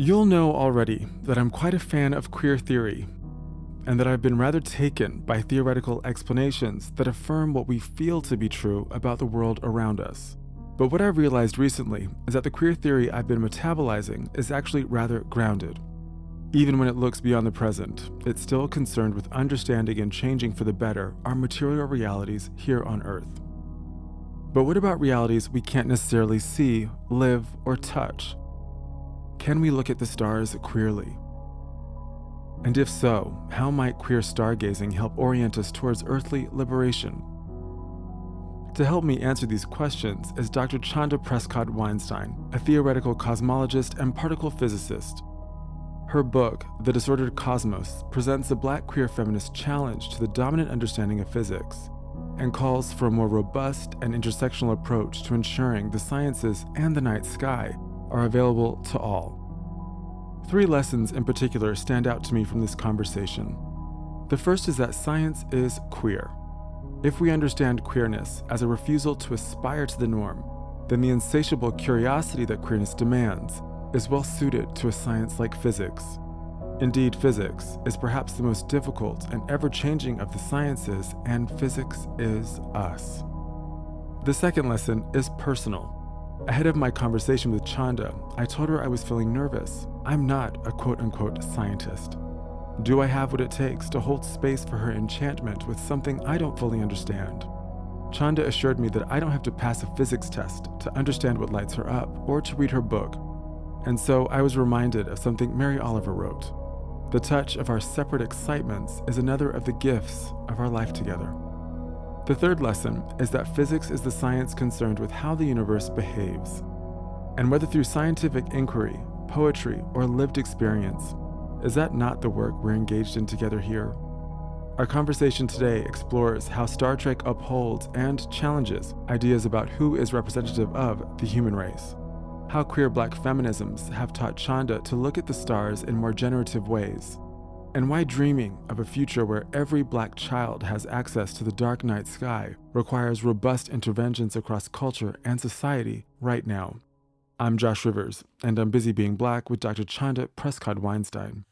You'll know already that I'm quite a fan of queer theory, and that I've been rather taken by theoretical explanations that affirm what we feel to be true about the world around us. But what I've realized recently is that the queer theory I've been metabolizing is actually rather grounded. Even when it looks beyond the present, it's still concerned with understanding and changing for the better our material realities here on Earth. But what about realities we can't necessarily see, live, or touch? Can we look at the stars queerly? And if so, how might queer stargazing help orient us towards earthly liberation? To help me answer these questions is Dr. Chanda Prescod Weinstein, a theoretical cosmologist and particle physicist. Her book, The Disordered Cosmos, presents a black queer feminist challenge to the dominant understanding of physics and calls for a more robust and intersectional approach to ensuring the sciences and the night sky are available to all. Three lessons in particular stand out to me from this conversation. The first is that science is queer. If we understand queerness as a refusal to aspire to the norm, then the insatiable curiosity that queerness demands is well suited to a science like physics. Indeed, physics is perhaps the most difficult and ever changing of the sciences, and physics is us. The second lesson is personal. Ahead of my conversation with Chanda, I told her I was feeling nervous. I'm not a quote unquote scientist. Do I have what it takes to hold space for her enchantment with something I don't fully understand? Chanda assured me that I don't have to pass a physics test to understand what lights her up or to read her book. And so I was reminded of something Mary Oliver wrote The touch of our separate excitements is another of the gifts of our life together. The third lesson is that physics is the science concerned with how the universe behaves. And whether through scientific inquiry, poetry, or lived experience, is that not the work we're engaged in together here? Our conversation today explores how Star Trek upholds and challenges ideas about who is representative of the human race, how queer black feminisms have taught Chanda to look at the stars in more generative ways, and why dreaming of a future where every black child has access to the dark night sky requires robust interventions across culture and society right now. I'm Josh Rivers, and I'm busy being black with Dr. Chanda Prescod Weinstein.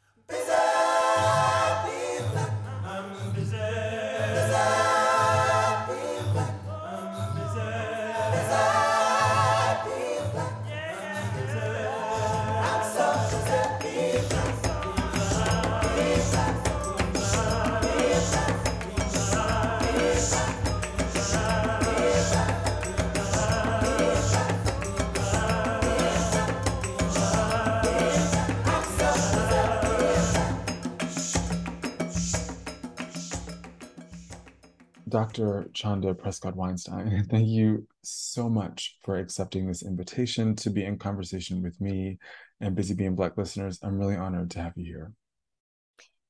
Dr. Chanda Prescod Weinstein, thank you so much for accepting this invitation to be in conversation with me and Busy Being Black listeners. I'm really honored to have you here.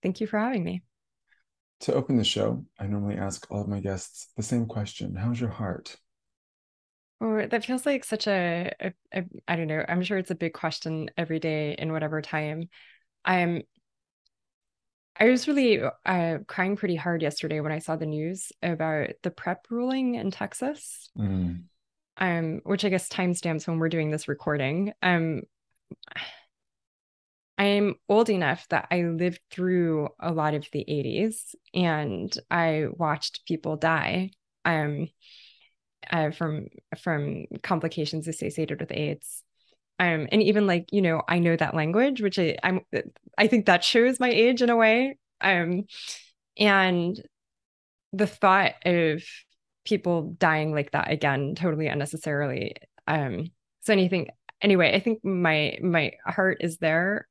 Thank you for having me. To open the show, I normally ask all of my guests the same question How's your heart? Or that feels like such a, a, a I don't know, I'm sure it's a big question every day in whatever time. I'm I was really uh, crying pretty hard yesterday when I saw the news about the PrEP ruling in Texas, mm. um, which I guess timestamps when we're doing this recording. Um, I'm old enough that I lived through a lot of the 80s and I watched people die um, uh, from from complications associated with AIDS. Um, and even like you know, I know that language, which I, I'm I think that shows my age in a way. Um, and the thought of people dying like that again, totally unnecessarily. Um, so anything anyway, I think my my heart is there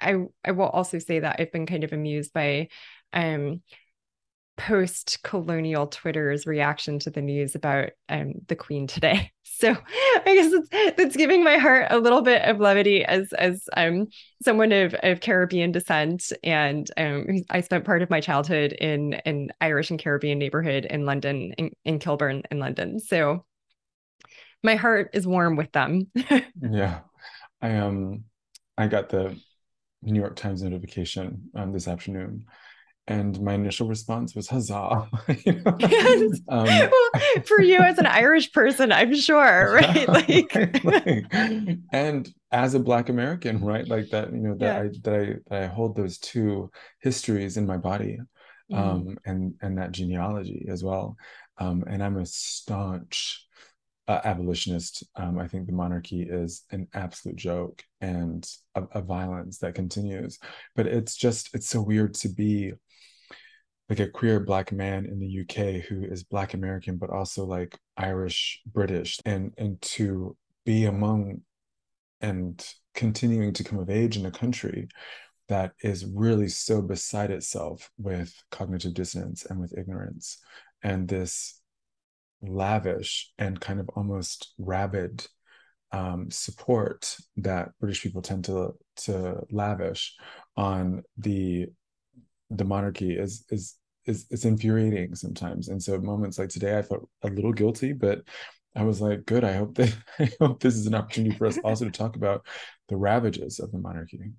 I I will also say that I've been kind of amused by um post colonial Twitter's reaction to the news about um, the Queen today. So I guess it's, it's giving my heart a little bit of levity as as um someone of, of Caribbean descent, and um, I spent part of my childhood in an Irish and Caribbean neighborhood in London, in, in Kilburn, in London. So my heart is warm with them. yeah, I um I got the New York Times notification um, this afternoon. And my initial response was huzzah. you know? yes. um, well, for you as an Irish person, I'm sure, right? Like, like, and as a Black American, right? Like that, you know, that yeah. I that I that I hold those two histories in my body, mm. um, and and that genealogy as well. Um, and I'm a staunch uh, abolitionist. Um, I think the monarchy is an absolute joke and a, a, violence that continues. But it's just, it's so weird to be like a queer black man in the UK who is black American, but also like Irish British. And, and to be among and continuing to come of age in a country that is really so beside itself with cognitive dissonance and with ignorance and this lavish and kind of almost rabid um, support that British people tend to to lavish on the the monarchy is is is it's infuriating sometimes. And so moments like today, I felt a little guilty, but I was like, good. I hope that I hope this is an opportunity for us also to talk about the ravages of the monarchy.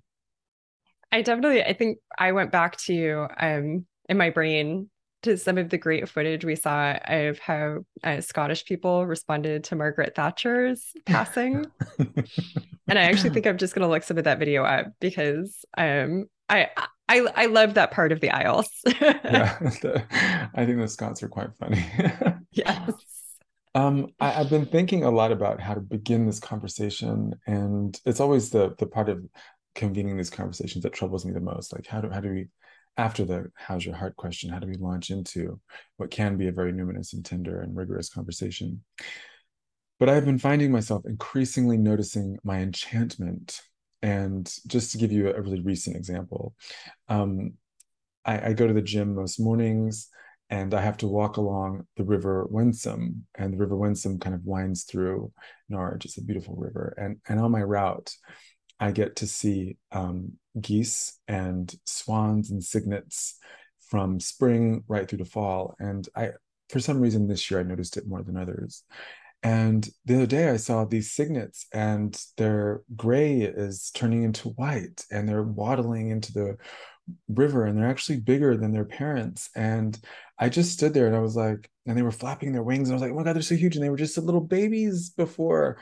I definitely, I think I went back to um in my brain to some of the great footage we saw of how uh, Scottish people responded to Margaret Thatcher's passing. and I actually think I'm just going to look some of that video up because um, I I I love that part of the Isles. yeah, the, I think the Scots are quite funny. yes. Um, I, have been thinking a lot about how to begin this conversation, and it's always the the part of convening these conversations that troubles me the most. Like, how do how do we after the how's your heart question, how do we launch into what can be a very numinous and tender and rigorous conversation? But I've been finding myself increasingly noticing my enchantment. And just to give you a really recent example, um, I, I go to the gym most mornings and I have to walk along the River Wensum, and the River Wensum kind of winds through Norwich. It's a beautiful river, and and on my route, I get to see um, geese and swans and cygnets from spring right through to fall. And I, for some reason, this year I noticed it more than others. And the other day I saw these cygnets and their gray is turning into white and they're waddling into the river and they're actually bigger than their parents. And I just stood there and I was like, and they were flapping their wings and I was like, oh my God, they're so huge. And they were just little babies before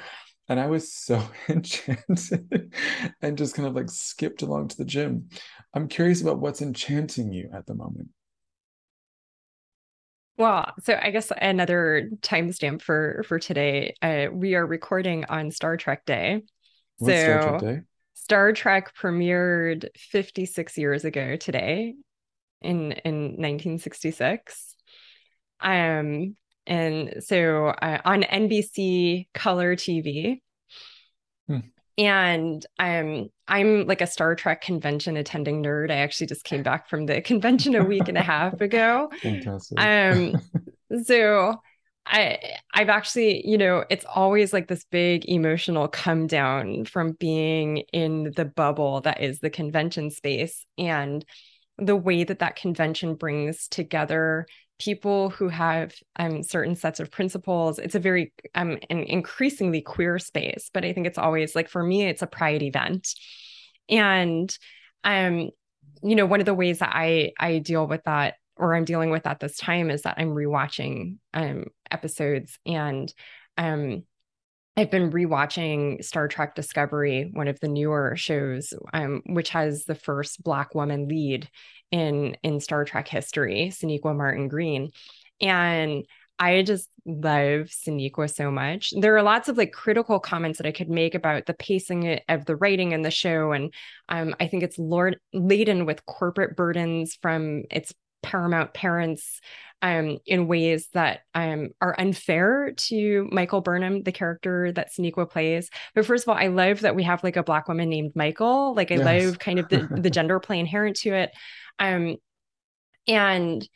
and I was so enchanted and just kind of like skipped along to the gym. I'm curious about what's enchanting you at the moment. Well, so I guess another timestamp for for today. Uh, we are recording on Star Trek Day. What's so Star Trek Day? Star Trek premiered 56 years ago today, in in 1966. Um, and so uh, on NBC Color TV. Hmm. And um, I'm like a Star Trek convention attending nerd. I actually just came back from the convention a week and a half ago. Fantastic. Um, so I I've actually, you know, it's always like this big emotional come down from being in the bubble that is the convention space and the way that that convention brings together people who have um, certain sets of principles. It's a very um, an increasingly queer space, but I think it's always like for me, it's a pride event, and um, you know, one of the ways that I I deal with that or I'm dealing with at this time is that I'm rewatching um episodes and um I've been rewatching Star Trek Discovery, one of the newer shows, um, which has the first Black woman lead in in Star Trek history, Sonequa Martin Green, and I just love Sonequa so much. There are lots of like critical comments that I could make about the pacing of the writing in the show, and um, I think it's lord laden with corporate burdens from its Paramount parents um, in ways that um, are unfair to Michael Burnham, the character that Sonequa plays. But first of all, I love that we have like a black woman named Michael. Like I yes. love kind of the, the gender play inherent to it. Um, and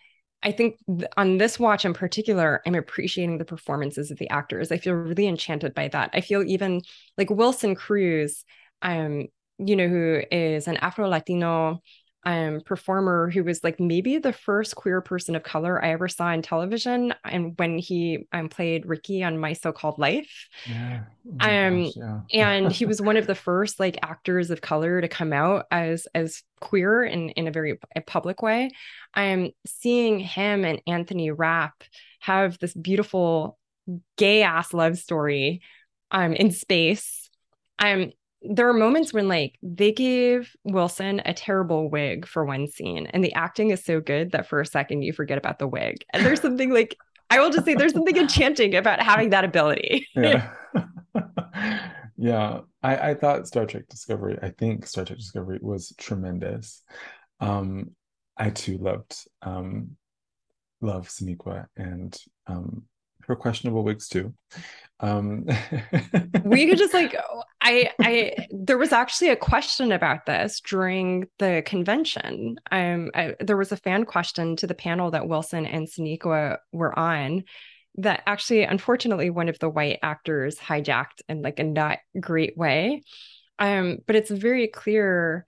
I think th- on this watch in particular, I'm appreciating the performances of the actors. I feel really enchanted by that. I feel even like Wilson Cruz, um, you know, who is an Afro Latino um performer who was like maybe the first queer person of color I ever saw on television and when he um played Ricky on My So-Called Life. Yeah. Oh um gosh, yeah. and he was one of the first like actors of color to come out as as queer in in a very a public way. I'm seeing him and Anthony Rapp have this beautiful gay ass love story um in space. Um there are moments when like they gave Wilson a terrible wig for one scene and the acting is so good that for a second you forget about the wig. And there's something like I will just say there's something enchanting about having that ability. yeah. yeah. I, I thought Star Trek Discovery, I think Star Trek Discovery was tremendous. Um, I too loved um love Sonequa and um her questionable wigs too. Um we could just like I I there was actually a question about this during the convention. Um I, there was a fan question to the panel that Wilson and Sonequa were on that actually unfortunately one of the white actors hijacked in like a not great way. Um but it's very clear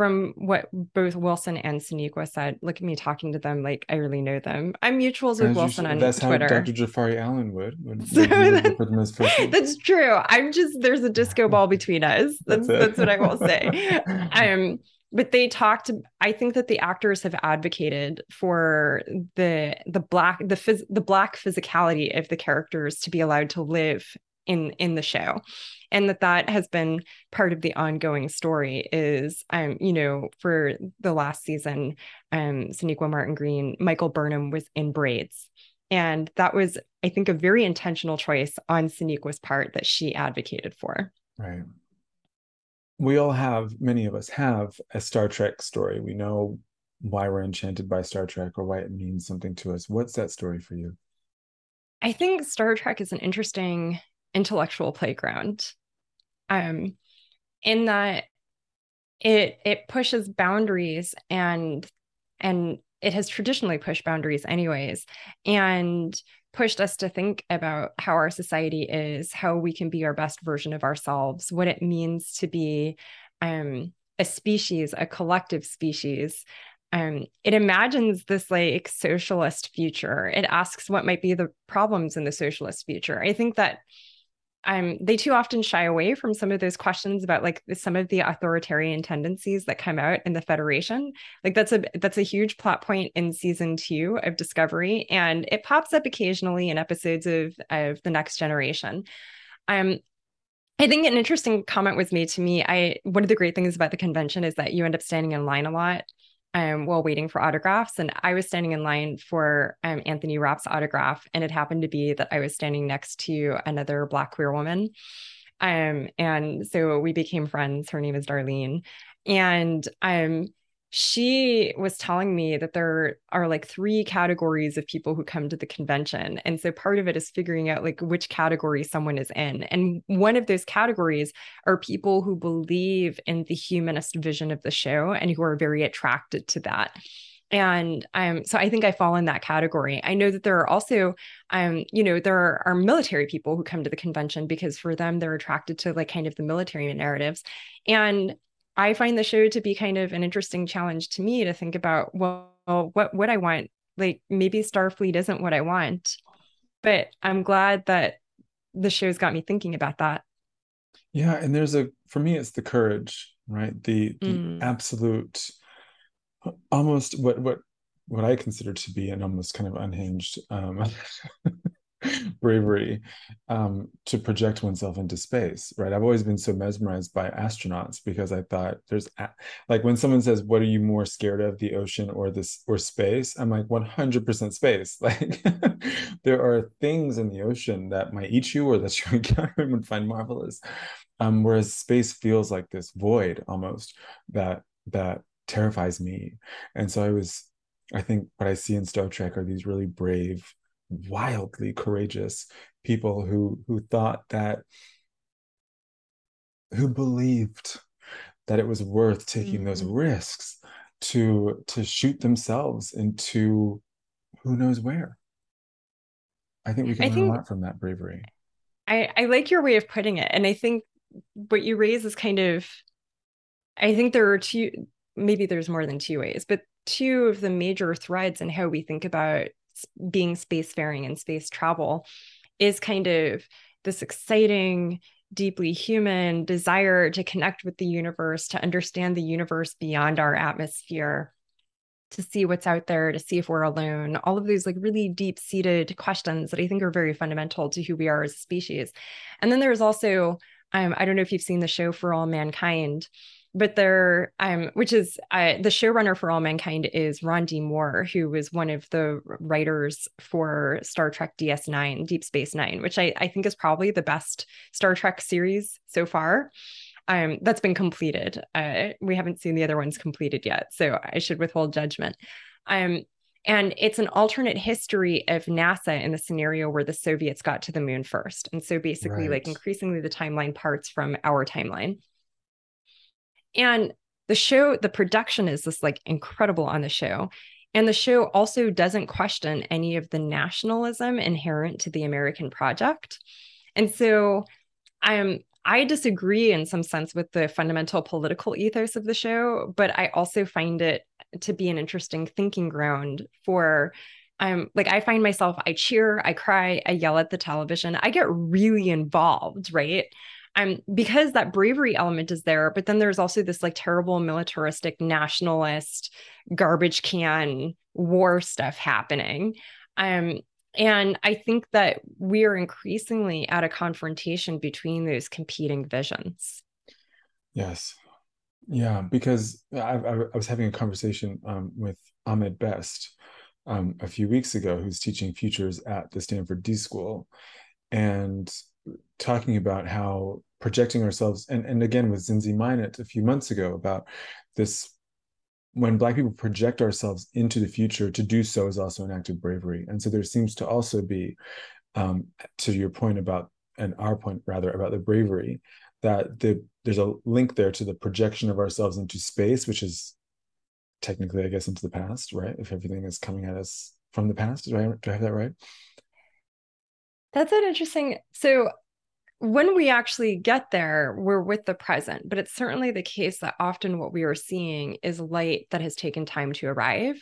from what both Wilson and Sonequa said, look at me talking to them like I really know them. I'm mutuals with As Wilson on that's Twitter. That's how Dr. Jafari Allen would. would, so that, that's true. I'm just there's a disco ball between us. That's that's, that's what I will say. um, but they talked. I think that the actors have advocated for the the black the phys, the black physicality of the characters to be allowed to live in in the show. And that that has been part of the ongoing story is um you know for the last season um Sonequa Martin Green Michael Burnham was in braids. And that was I think a very intentional choice on Sonequa's part that she advocated for. Right. We all have many of us have a Star Trek story. We know why we're enchanted by Star Trek or why it means something to us. What's that story for you? I think Star Trek is an interesting intellectual playground. Um, in that it it pushes boundaries and and it has traditionally pushed boundaries anyways and pushed us to think about how our society is how we can be our best version of ourselves what it means to be um, a species a collective species. Um, it imagines this like socialist future. It asks what might be the problems in the socialist future. I think that um, they too often shy away from some of those questions about like some of the authoritarian tendencies that come out in the Federation. Like that's a that's a huge plot point in season two of Discovery, and it pops up occasionally in episodes of of the Next Generation. Um, I think an interesting comment was made to me. I one of the great things about the convention is that you end up standing in line a lot um, while waiting for autographs. And I was standing in line for um, Anthony Rapp's autograph, and it happened to be that I was standing next to another Black queer woman. Um, and so we became friends. Her name is Darlene. And um, she was telling me that there are like three categories of people who come to the convention and so part of it is figuring out like which category someone is in and one of those categories are people who believe in the humanist vision of the show and who are very attracted to that and um, so I think I fall in that category. I know that there are also, um, you know, there are, are, military people who come to the convention because for them they're attracted to like kind of the military narratives, and I find the show to be kind of an interesting challenge to me to think about, well, what would I want? Like maybe Starfleet isn't what I want, but I'm glad that the show's got me thinking about that. Yeah, and there's a for me it's the courage, right? The, the mm. absolute almost what what what I consider to be an almost kind of unhinged um bravery um, to project oneself into space, right? I've always been so mesmerized by astronauts because I thought there's like when someone says, "What are you more scared of, the ocean or this or space?" I'm like 100% space. Like there are things in the ocean that might eat you or that you encounter and would find marvelous, um, whereas space feels like this void almost that that terrifies me. And so I was, I think what I see in Star Trek are these really brave wildly courageous people who who thought that who believed that it was worth taking mm-hmm. those risks to to shoot themselves into who knows where i think we can I learn think, a lot from that bravery i i like your way of putting it and i think what you raise is kind of i think there are two maybe there's more than two ways but two of the major threads in how we think about being spacefaring and space travel is kind of this exciting deeply human desire to connect with the universe to understand the universe beyond our atmosphere to see what's out there to see if we're alone. All of these like really deep seated questions that i think are very fundamental to who we are as a species. And then there's also um, i don't know if you've seen the show for all mankind but there um which is uh, the showrunner for all mankind is ron d moore who was one of the writers for star trek ds9 deep space nine which i, I think is probably the best star trek series so far um that's been completed uh we haven't seen the other ones completed yet so i should withhold judgment um and it's an alternate history of NASA in the scenario where the Soviets got to the moon first. And so basically, right. like increasingly the timeline parts from our timeline. And the show, the production is this like incredible on the show. And the show also doesn't question any of the nationalism inherent to the American project. And so I'm I disagree in some sense with the fundamental political ethos of the show, but I also find it to be an interesting thinking ground for I'm like I find myself I cheer, I cry, I yell at the television. I get really involved, right? Um, because that bravery element is there, but then there's also this like terrible militaristic nationalist garbage can war stuff happening. Um, and I think that we are increasingly at a confrontation between those competing visions. Yes. Yeah, because I, I, I was having a conversation um, with Ahmed Best um, a few weeks ago, who's teaching futures at the Stanford D School. And talking about how projecting ourselves and, and again with Zinzi Meinert a few months ago about this when black people project ourselves into the future to do so is also an act of bravery. And so there seems to also be um, to your point about and our point rather about the bravery that the there's a link there to the projection of ourselves into space which is technically i guess into the past right? If everything is coming at us from the past do i, do I have that right? That's an interesting. So when we actually get there, we're with the present, but it's certainly the case that often what we are seeing is light that has taken time to arrive.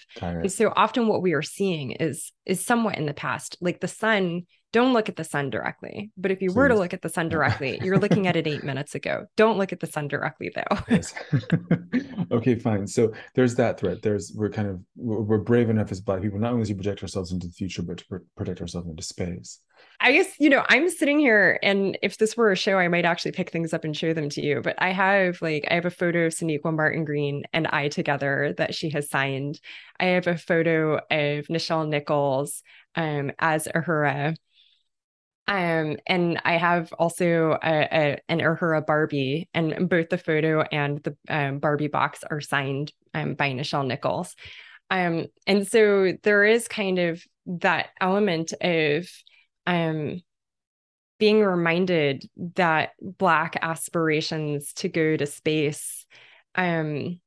So often what we are seeing is is somewhat in the past. Like the sun don't look at the sun directly. But if you Please. were to look at the sun directly, you're looking at it eight minutes ago. Don't look at the sun directly, though. yes. okay, fine. So there's that threat. There's we're kind of we're brave enough as Black people not only to project ourselves into the future, but to pr- protect ourselves into space. I guess you know I'm sitting here, and if this were a show, I might actually pick things up and show them to you. But I have like I have a photo of Sonequa Martin Green and I together that she has signed. I have a photo of Nichelle Nichols um, as Uhura um, and I have also a, a, an Uhura Barbie, and both the photo and the um, Barbie box are signed um, by Nichelle Nichols. Um, and so there is kind of that element of um, being reminded that Black aspirations to go to space um,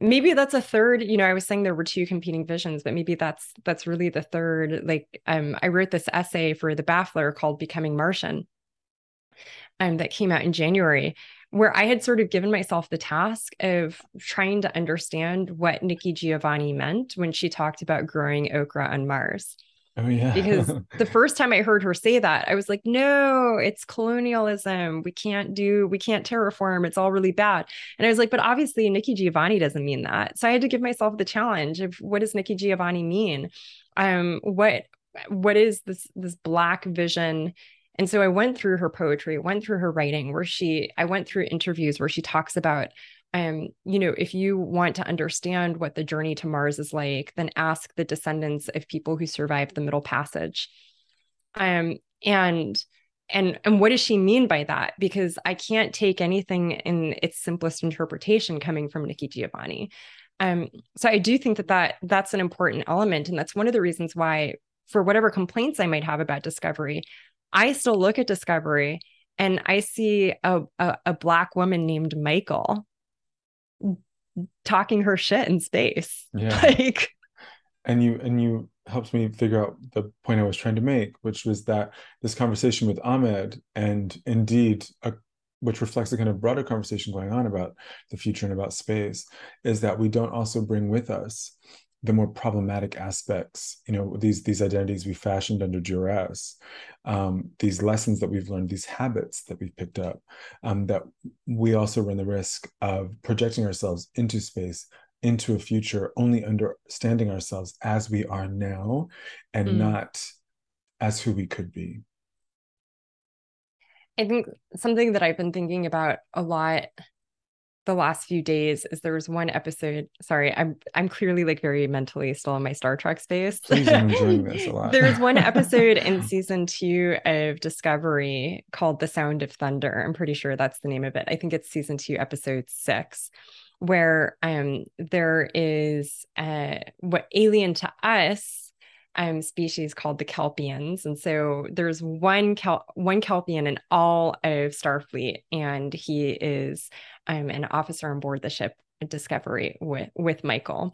maybe that's a third you know i was saying there were two competing visions but maybe that's that's really the third like um i wrote this essay for the baffler called becoming martian um that came out in january where i had sort of given myself the task of trying to understand what nikki giovanni meant when she talked about growing okra on mars Oh yeah. because the first time I heard her say that, I was like, no, it's colonialism. We can't do, we can't terraform. It's all really bad. And I was like, but obviously Nikki Giovanni doesn't mean that. So I had to give myself the challenge of what does Nikki Giovanni mean? Um, what what is this this black vision and so i went through her poetry went through her writing where she i went through interviews where she talks about um you know if you want to understand what the journey to mars is like then ask the descendants of people who survived the middle passage. Um and and and what does she mean by that? Because i can't take anything in its simplest interpretation coming from nikki giovanni. Um so i do think that that that's an important element and that's one of the reasons why for whatever complaints i might have about discovery i still look at discovery and i see a, a, a black woman named michael talking her shit in space Yeah. like and you and you helped me figure out the point I was trying to make, which was that this conversation with Ahmed, and indeed, a, which reflects a kind of broader conversation going on about the future and about space, is that we don't also bring with us the more problematic aspects. You know, these these identities we fashioned under duress, um, these lessons that we've learned, these habits that we've picked up, um, that we also run the risk of projecting ourselves into space into a future only understanding ourselves as we are now and Mm. not as who we could be. I think something that I've been thinking about a lot the last few days is there was one episode. Sorry, I'm I'm clearly like very mentally still in my Star Trek space. Please, I'm enjoying this a lot. there was one episode in season two of Discovery called The Sound of Thunder. I'm pretty sure that's the name of it. I think it's season two, episode six, where um there is uh what alien to us um species called the Kelpians. And so there's one Kel one Kelpian in all of Starfleet, and he is um an officer on board the ship Discovery with with Michael,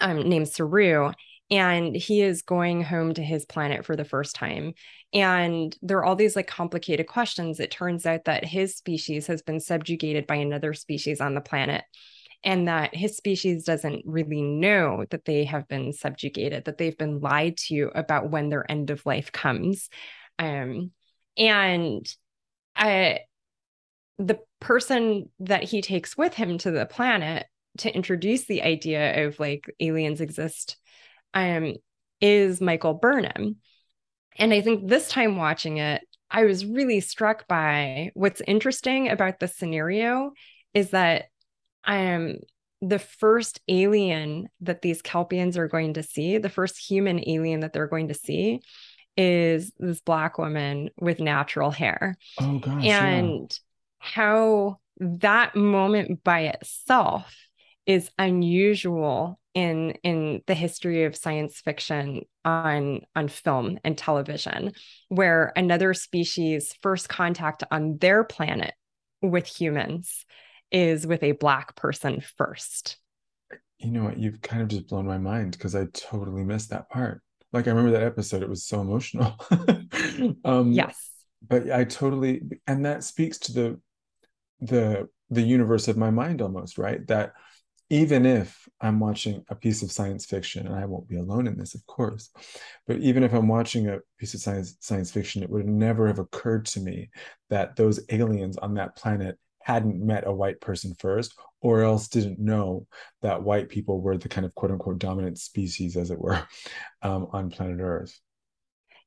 um, named Saru. And he is going home to his planet for the first time. And there are all these like complicated questions. It turns out that his species has been subjugated by another species on the planet and that his species doesn't really know that they have been subjugated, that they've been lied to about when their end of life comes. Um, and I, the person that he takes with him to the planet to introduce the idea of like aliens exist um, is Michael Burnham. And I think this time watching it, I was really struck by what's interesting about the scenario is that um the first alien that these Kelpians are going to see, the first human alien that they're going to see is this black woman with natural hair. oh gosh, yeah. and how that moment by itself is unusual in in the history of science fiction on on film and television where another species first contact on their planet with humans is with a black person first You know what? You've kind of just blown my mind because I totally missed that part. Like I remember that episode; it was so emotional. um, yes but I totally, and that speaks to the the the universe of my mind almost, right? That even if I'm watching a piece of science fiction, and I won't be alone in this, of course, but even if I'm watching a piece of science science fiction, it would never have occurred to me that those aliens on that planet hadn't met a white person first, or else didn't know that white people were the kind of quote unquote dominant species, as it were, um, on planet Earth.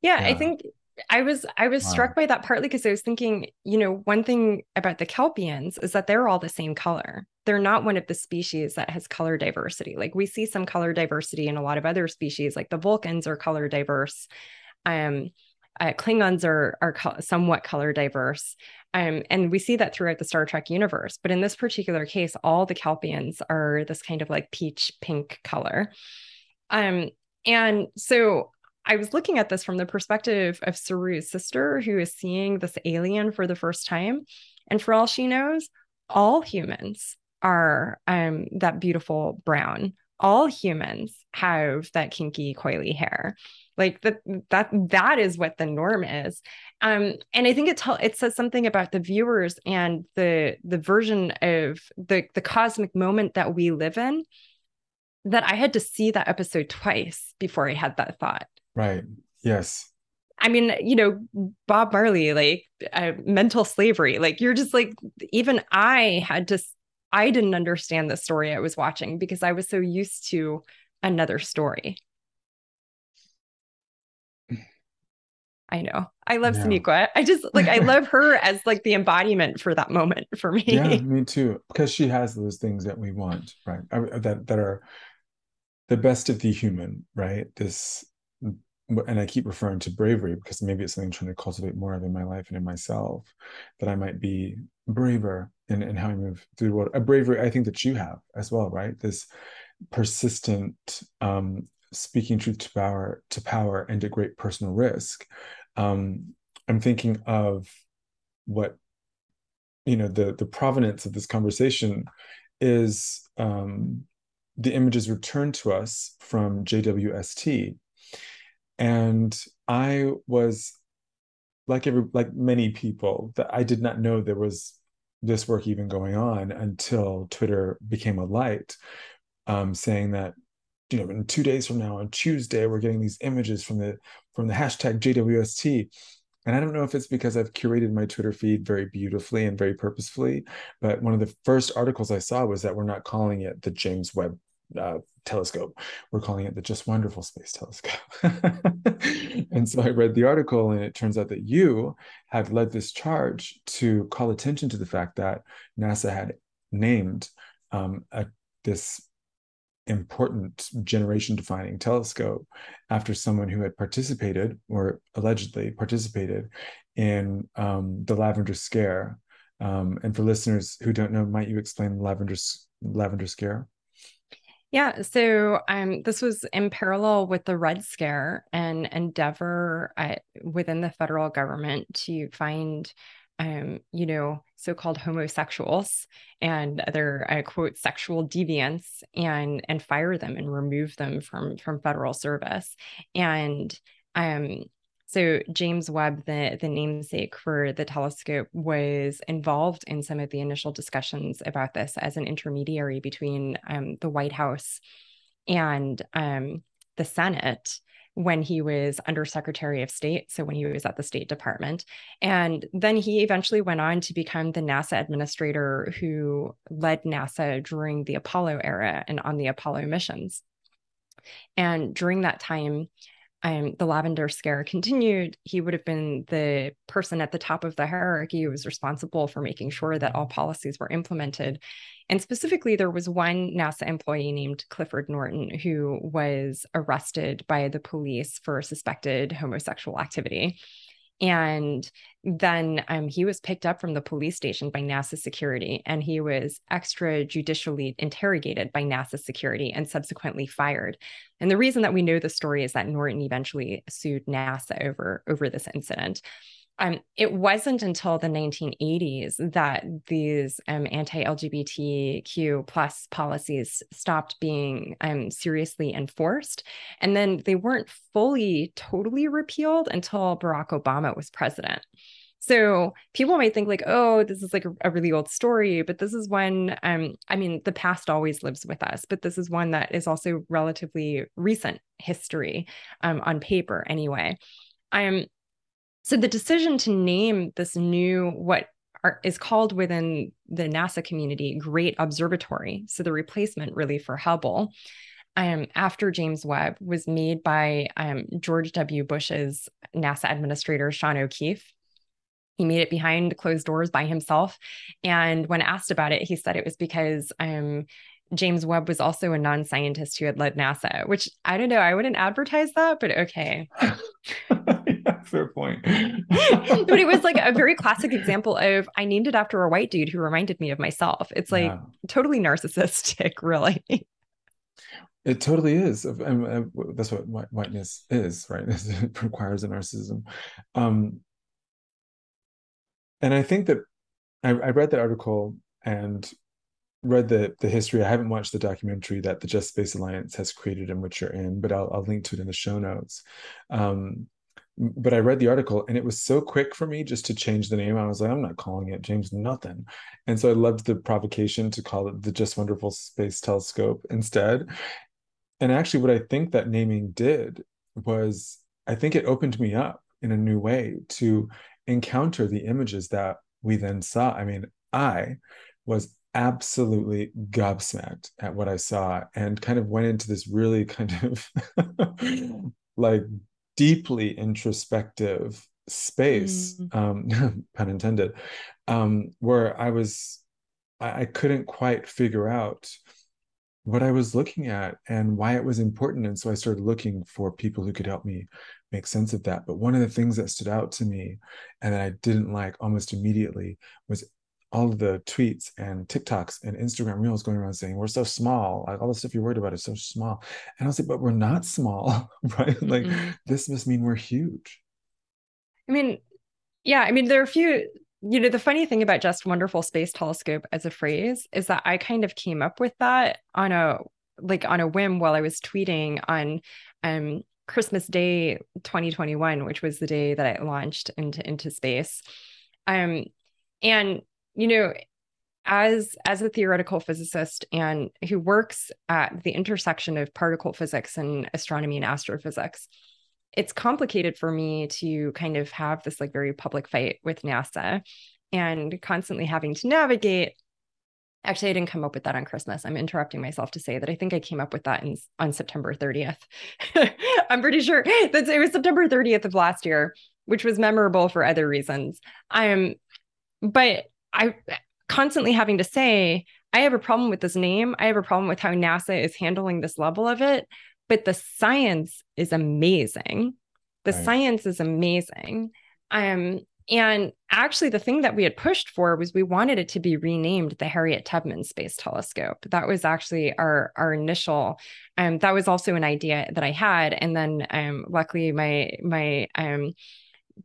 Yeah, I think I was I was Wow. struck by that partly because I was thinking, you know, one thing about the Kelpians is that they're all the same color. They're not one of the species that has color diversity. Like we see some color diversity in a lot of other species, like the Vulcans are color diverse. Um, uh, Klingons are are co- somewhat color diverse, um, and we see that throughout the Star Trek universe. But in this particular case, all the Kelpians are this kind of like peach pink color. Um, and so I was looking at this from the perspective of Saru's sister, who is seeing this alien for the first time. And for all she knows, all humans are um, that beautiful brown. All humans have that kinky, coily hair. Like that, that that is what the norm is. Um, and I think it tell it says something about the viewers and the the version of the the cosmic moment that we live in. That I had to see that episode twice before I had that thought. Right. Yes. I mean, you know, Bob Marley, like uh, mental slavery. Like you're just like, even I had to, I didn't understand the story I was watching because I was so used to another story. I know. I love yeah. Sonequa. I just like I love her as like the embodiment for that moment for me. Yeah, me too. Because she has those things that we want, right? That that are the best of the human, right? This and I keep referring to bravery because maybe it's something I'm trying to cultivate more of in my life and in myself, that I might be braver in, in how I move through the world. A bravery I think that you have as well, right? This persistent um, speaking truth to power to power and at great personal risk um, i'm thinking of what you know the the provenance of this conversation is um, the images returned to us from jwst and i was like every like many people that i did not know there was this work even going on until twitter became a light um, saying that you know in two days from now on tuesday we're getting these images from the from the hashtag jwst and i don't know if it's because i've curated my twitter feed very beautifully and very purposefully but one of the first articles i saw was that we're not calling it the james webb uh, telescope. We're calling it the just wonderful space telescope. And so i read the article and it turns out that you had led this charge to call attention to the fact that nasa had named um, a, this important generation defining telescope after someone who had participated or allegedly participated in um, the lavender scare. Um, and for listeners who don't know might you explain the lavender lavender scare? Yeah, so um, this was in parallel with the Red Scare and endeavor at, within the federal government to find um, you know, so-called homosexuals and other uh, quote sexual deviants and and fire them and remove them from from federal service. And um, so James Webb, the the namesake for the telescope, was involved in some of the initial discussions about this as an intermediary between um, the White House and um, the Senate when he was Undersecretary of State, so when he was at the State Department. And then he eventually went on to become the NASA administrator who led NASA during the Apollo era and on the Apollo missions. And during that time, um, the lavender scare continued, he would have been the person at the top of the hierarchy who was responsible for making sure that all policies were implemented. And specifically, there was one NASA employee named Clifford Norton who was arrested by the police for suspected homosexual activity. And then um, he was picked up from the police station by NASA security and he was extrajudicially interrogated by NASA security and subsequently fired. And the reason that we know the story is that Norton eventually sued NASA over, over this incident. Um, it wasn't until the 1980s that these um, anti-LGBTQ plus policies stopped being um, seriously enforced, and then they weren't fully totally repealed until Barack Obama was president. So people might think like, oh, this is like a, really old story, but this is one. Um, I mean, the past always lives with us, but this is one that is also relatively recent history um, on paper, anyway. Um, so the decision to name this new what are, is called within the NASA community Great Observatory, so the replacement really for Hubble, um, after James Webb was made by um, George W. Bush's NASA administrator Sean O'Keefe. He made it behind closed doors by himself. And when asked about it, he said it was because um, James Webb was also a non scientist who had led NASA, which I don't know. I wouldn't advertise that, but okay. fair point. but it was like a very classic example of I named it after a white dude who reminded me of myself. It's like yeah. totally narcissistic, really. It totally is. And that's what whiteness is, right? it requires a narcissism. Um, and I think that I, I read that article and read the the history. I haven't watched the documentary that the Just Space Alliance has created and which you're in, but I'll, I'll link to it in the show notes. Um, but I read the article and it was so quick for me just to change the name. I was like, I'm not calling it James nothing. And so I loved the provocation to call it the Just Wonderful Space Telescope instead. And actually, what I think that naming did was I think it opened me up in a new way to encounter the images that we then saw. I mean, I was absolutely gobsmacked at what I saw and kind of went into this really kind of like deeply introspective space, mm. um, pun intended, um, where I was, I, I couldn't quite figure out what I was looking at and why it was important. And so I started looking for people who could help me make sense of that. But one of the things that stood out to me and that I didn't like almost immediately was all of the tweets and TikToks and Instagram reels going around saying, We're so small. Like all the stuff you're worried about is so small. And I was like, But we're not small, right? Like mm-hmm. this must mean we're huge. I mean, yeah, I mean, there are a few, you know, the funny thing about just wonderful space telescope as a phrase is that I kind of came up with that on a like on a whim while I was tweeting on um Christmas Day 2021, which was the day that I launched into into space. Um, and you know, as as a theoretical physicist and who works at the intersection of particle physics and astronomy and astrophysics, it's complicated for me to kind of have this like very public fight with NASA and constantly having to navigate Actually, I didn't come up with that on Christmas. I'm interrupting myself to say that I think I came up with that in, on September 30th. I'm pretty sure that it was September 30th of last year, which was memorable for other reasons. I'm, but I constantly having to say, I have a problem with this name. I have a problem with how NASA is handling this level of it. But the science is amazing. The right. science is amazing. Um, and actually, the thing that we had pushed for was we wanted it to be renamed the Harriet Tubman Space Telescope. That was actually our our initial. Um, that was also an idea that I had, and then um, luckily my my um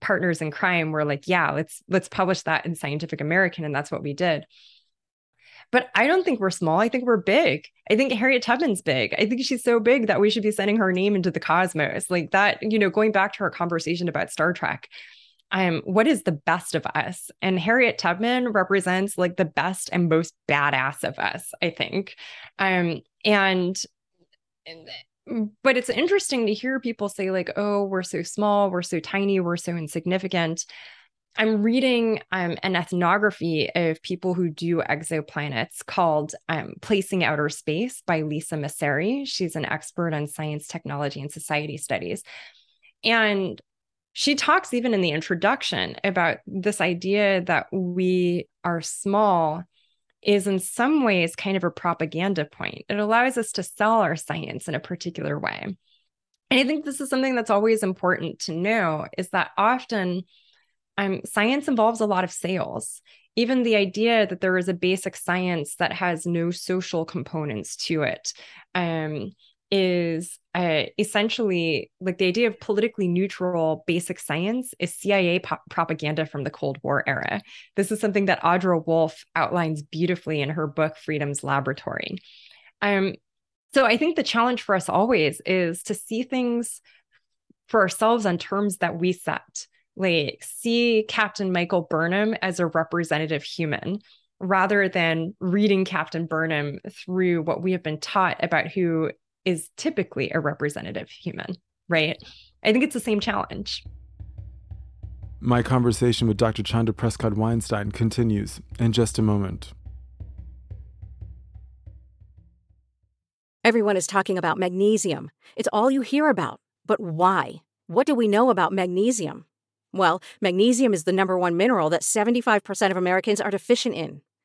partners in crime were like, yeah, let's let's publish that in Scientific American, and that's what we did. But I don't think we're small. I think we're big. I think Harriet Tubman's big. I think she's so big that we should be sending her name into the cosmos. Like that, you know, going back to our conversation about Star Trek, um, what is the best of us? And Harriet Tubman represents like the best and most badass of us, I think. Um, and but it's interesting to hear people say, like, oh, we're so small, we're so tiny, we're so insignificant. I'm reading um, an ethnography of people who do exoplanets called um, Placing Outer Space by Lisa Messeri She's an expert on science, technology, and society studies. And she talks even in the introduction about this idea that we are small is in some ways kind of a propaganda point. It allows us to sell our science in a particular way. And I think this is something that's always important to know is that often um, science involves a lot of sales. Even the idea that there is a basic science that has no social components to it um, is uh, essentially like the idea of politically neutral basic science is CIA po- propaganda from the Cold War era. This is something that Audra Wolfe outlines beautifully in her book Freedom's Laboratory. Um, so I think the challenge for us always is to see things for ourselves on terms that we set. Like see Captain Michael Burnham as a representative human rather than reading Captain Burnham through what we have been taught about who is typically a representative human, right? I think it's the same challenge. My conversation with Dr. Chanda Prescod Weinstein continues in just a moment. Everyone is talking about magnesium. It's all you hear about. But why? What do we know about magnesium? Well, magnesium is the number one mineral that 75% of Americans are deficient in.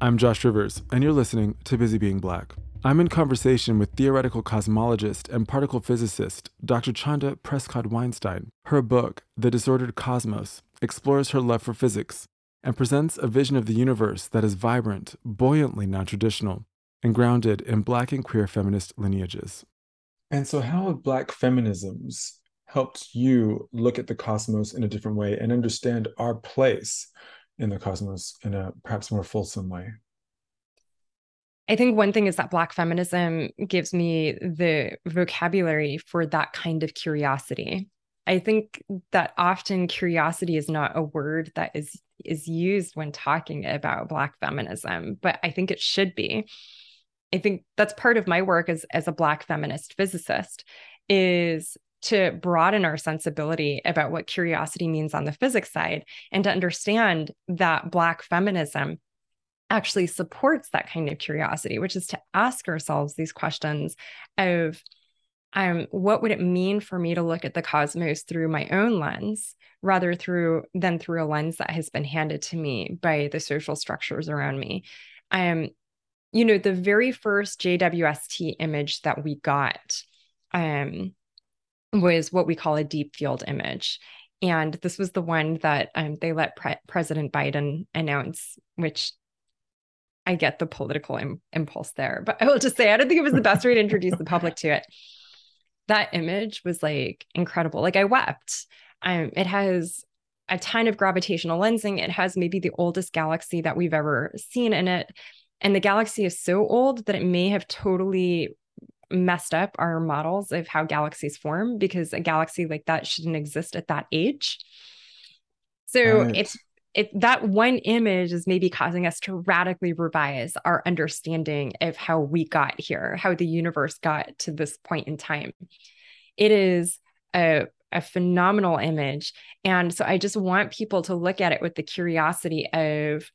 I'm Josh Rivers, and you're listening to Busy Being Black. I'm in conversation with theoretical cosmologist and particle physicist Dr. Chanda Prescod Weinstein. Her book, The Disordered Cosmos, explores her love for physics and presents a vision of the universe that is vibrant, buoyantly non traditional, and grounded in Black and queer feminist lineages. And so, how have Black feminisms helped you look at the cosmos in a different way and understand our place in the cosmos in a perhaps more fulsome way? I think one thing is that Black feminism gives me the vocabulary for that kind of curiosity. I think that often curiosity is not a word that is is used when talking about Black feminism, but I think it should be. I think that's part of my work as, as a Black feminist physicist is to broaden our sensibility about what curiosity means on the physics side and to understand that Black feminism actually supports that kind of curiosity, which is to ask ourselves these questions of um, what would it mean for me to look at the cosmos through my own lens rather through than through a lens that has been handed to me by the social structures around me? Um you know the very first jwst image that we got um was what we call a deep field image and this was the one that um, they let Pre- president biden announce which I get the political Im- impulse there, but I will just say I don't think it was the best way to introduce the public to it that image was like incredible. Like I wept. Um, it has a ton of gravitational lensing. It has maybe the oldest galaxy that we've ever seen in it. And the galaxy is so old that it may have totally messed up our models of how galaxies form because a galaxy like that shouldn't exist at that age. So right. it's it that one image is maybe causing us to radically revise our understanding of how we got here, how the universe got to this point in time. It is a a phenomenal image. And so I just want people to look at it with the curiosity of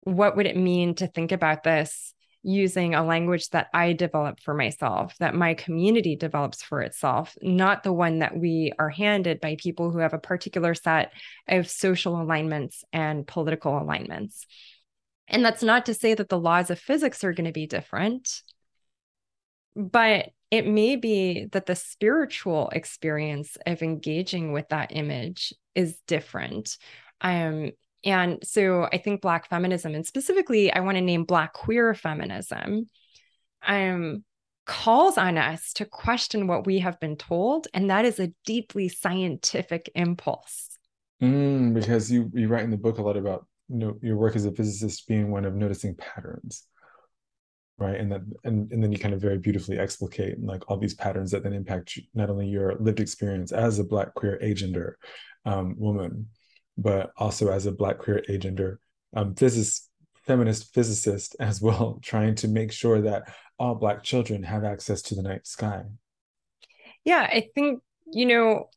what would it mean to think about this using a language that I develop for myself, that my community develops for itself, not the one that we are handed by people who have a particular set of social alignments and political alignments. And that's not to say that the laws of physics are going to be different, but it may be that the spiritual experience of engaging with that image is different. Um, and so I think Black feminism, and specifically, I want to name Black queer feminism, um, calls on us to question what we have been told. And that is a deeply scientific impulse. Mm, because you, you write in the book a lot about you know, your work as a physicist being one of noticing patterns right and then and, and then you kind of very beautifully explicate like all these patterns that then impact not only your lived experience as a black queer agender um, woman but also as a Black queer agender, um, physicist, feminist physicist as well, trying to make sure that all Black children have access to the night sky. Yeah, I think, you know,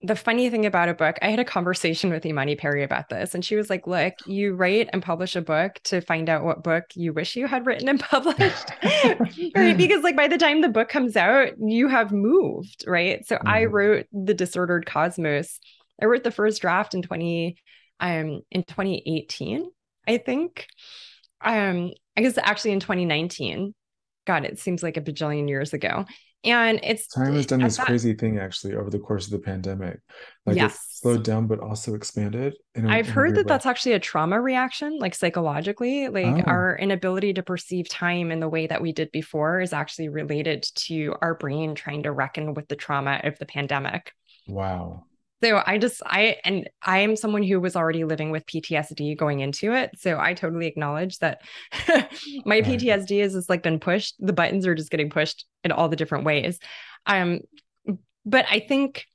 the funny thing about a book, I had a conversation with Imani Perry about this, and she was like, Look, you write and publish a book to find out what book you wish you had written and published. right. Because, like, by the time the book comes out, you have moved. Right. So mm-hmm. I wrote The Disordered Cosmos I wrote the first draft in 20 um in 2018, I think. Um, I guess actually in 2019. God, it seems like a bajillion years ago. And it's time has done this that, crazy thing actually over the course of the pandemic. Like yes. it slowed down, but also expanded. A, I've heard that way. that's actually a trauma reaction, like psychologically. Like oh. our inability to perceive time in the way that we did before is actually related to our brain trying to reckon with the trauma of the pandemic. Wow. So I just I and I am someone who was already living with PTSD going into it. So I totally acknowledge that my PTSD is just like been pushed. The buttons are just getting pushed in all the different ways. Um but I think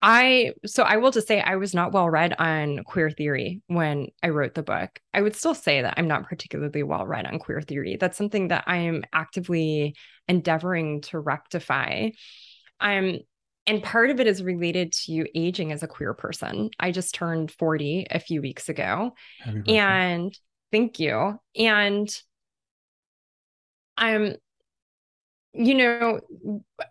I so I will just say I was not well read on queer theory when I wrote the book. I would still say that I'm not particularly well read on queer theory. That's something that I am actively endeavoring to rectify. I'm and part of it is related to you aging as a queer person. I just turned 40 a few weeks ago. And thank you. And I'm you know,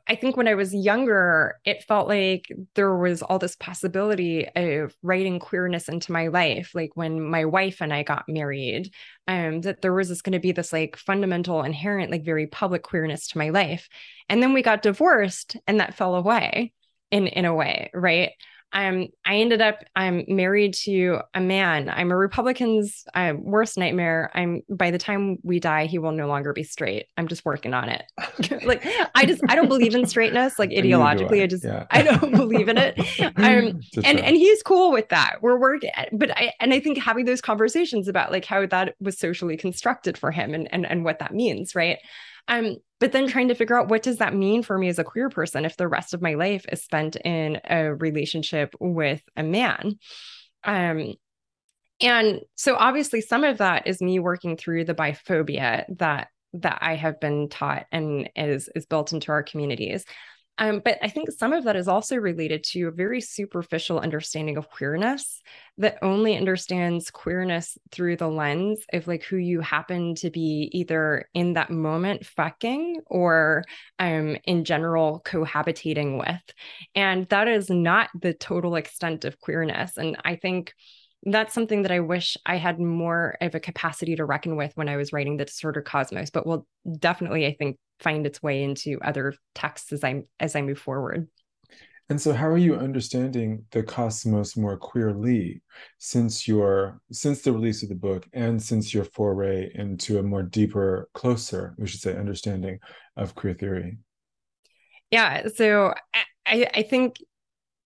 I think when I was younger, it felt like there was all this possibility of writing queerness into my life. Like when my wife and I got married, um, that there was this going to be this like fundamental, inherent, like very public queerness to my life. And then we got divorced and that fell away in in a way, right? I'm I ended up I'm married to a man. I'm a Republican's uh, worst nightmare. I'm by the time we die, he will no longer be straight. I'm just working on it. like I just I don't believe in straightness. Like ideologically, I. I. just yeah. I don't believe in it. Um, and and he's cool with that. We're working, but I and I think having those conversations about like how that was socially constructed for him and and and what that means, right? Um, but then trying to figure out what does that mean for me as a queer person if the rest of my life is spent in a relationship with a man. Um, and so obviously some of that is me working through the biphobia that that I have been taught and is is built into our communities. Um, but I think some of that is also related to a very superficial understanding of queerness that only understands queerness through the lens of like who you happen to be either in that moment fucking or um, in general cohabitating with. And that is not the total extent of queerness. And I think that's something that I wish I had more of a capacity to reckon with when I was writing the disorder cosmos, but will definitely, I think, find its way into other texts as I as I move forward. And so how are you understanding the cosmos more queerly since your since the release of the book and since your foray into a more deeper, closer, we should say, understanding of queer theory? Yeah. So I, I think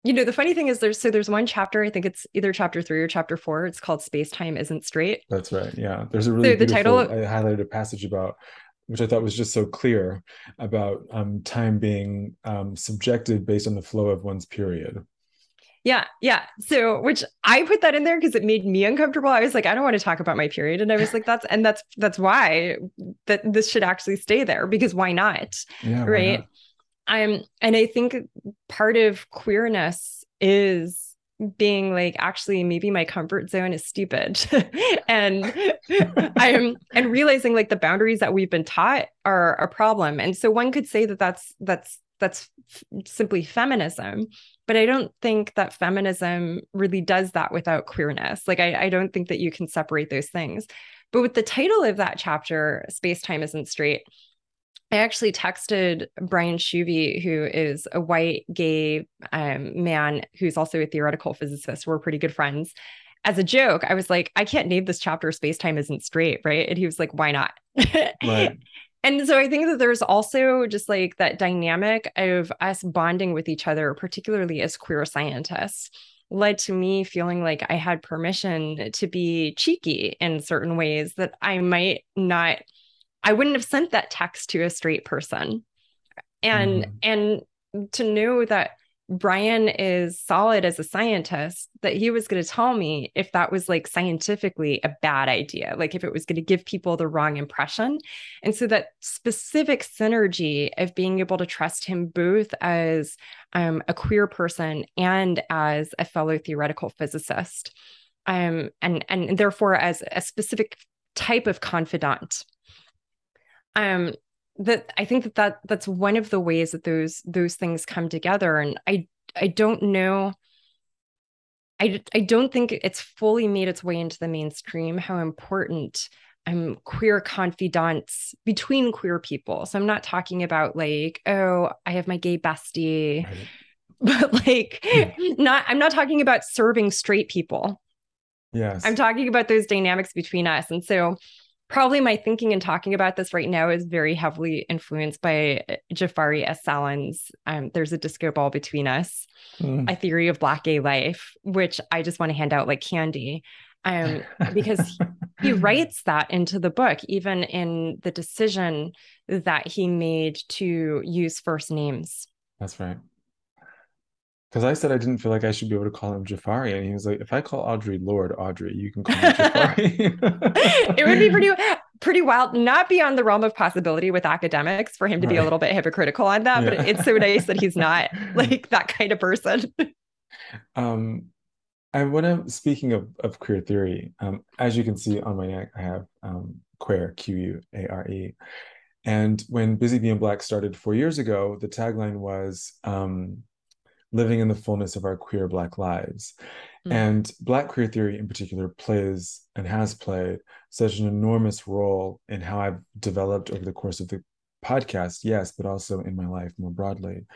you know the funny thing is there's so there's one chapter i think it's either chapter three or chapter four it's called space time isn't straight. That's right yeah there's a really so the title i highlighted a passage about which i thought was just so clear about um, time being um, subjected based on the flow of one's period. Yeah yeah so which i put that in there because it made me uncomfortable. I was like i don't want to talk about my period and i was like that's and that's that's why that this should actually stay there because why not? Yeah, right? why not? I'm, and I think part of queerness is being like actually maybe my comfort zone is stupid. And i'm and realizing like the boundaries that we've been taught are a problem. And so one could say that that's that's that's simply feminism but i don't think that feminism really does that without queerness. Like I, I don't think that you can separate those things. But with the title of that chapter space time isn't straight I actually texted Brian Shuve, who is a white gay um, man who's also a theoretical physicist. We're pretty good friends. As a joke, I was like, I can't name this chapter Space Time Isn't Straight, right? And he was like, Why not? Right. and so I think that there's also just like that dynamic of us bonding with each other, particularly as queer scientists led to me feeling like I had permission to be cheeky in certain ways that I might not I wouldn't have sent that text to a straight person. And mm-hmm. and to know that Brian is solid as a scientist that he was going to tell me if that was like scientifically a bad idea, like if it was going to give people the wrong impression. And so that specific synergy of being able to trust him both as um, a queer person and as a fellow theoretical physicist, um, and and therefore as a specific type of confidant um that i think that, that that's one of the ways that those those things come together. And i i don't know i i don't think it's fully made its way into the mainstream how important um queer confidants between queer people. So i'm not talking about like oh i have my gay bestie. Right. but like not i'm not talking about serving straight people. Yes. I'm talking about those dynamics between us. And so probably my thinking and talking about this right now is very heavily influenced by uh, Jafari S. Um, There's a Disco Ball Between Us, mm. a theory of Black gay life, which I just want to hand out like candy. Um, because he writes that into the book, even in the decision that he made to use first names. That's right because I said I didn't feel like I should be able to call him Jafari, and he was like, "If I call Audre Lorde Audre, you can call me Jafari." it would be pretty pretty wild, not beyond the realm of possibility with academics for him to right. be a little bit hypocritical on that. Yeah. But it's so nice that he's not like that kind of person. um, I want to speaking of of queer theory. Um, as you can see on my neck, I have um, quare Q U A R E. And when Busy Being Black started four years ago, the tagline was um, living in the fullness of our queer Black lives. Mm. And Black queer theory in particular plays and has played such an enormous role in how I've developed over the course of the podcast, yes, but also in my life more broadly.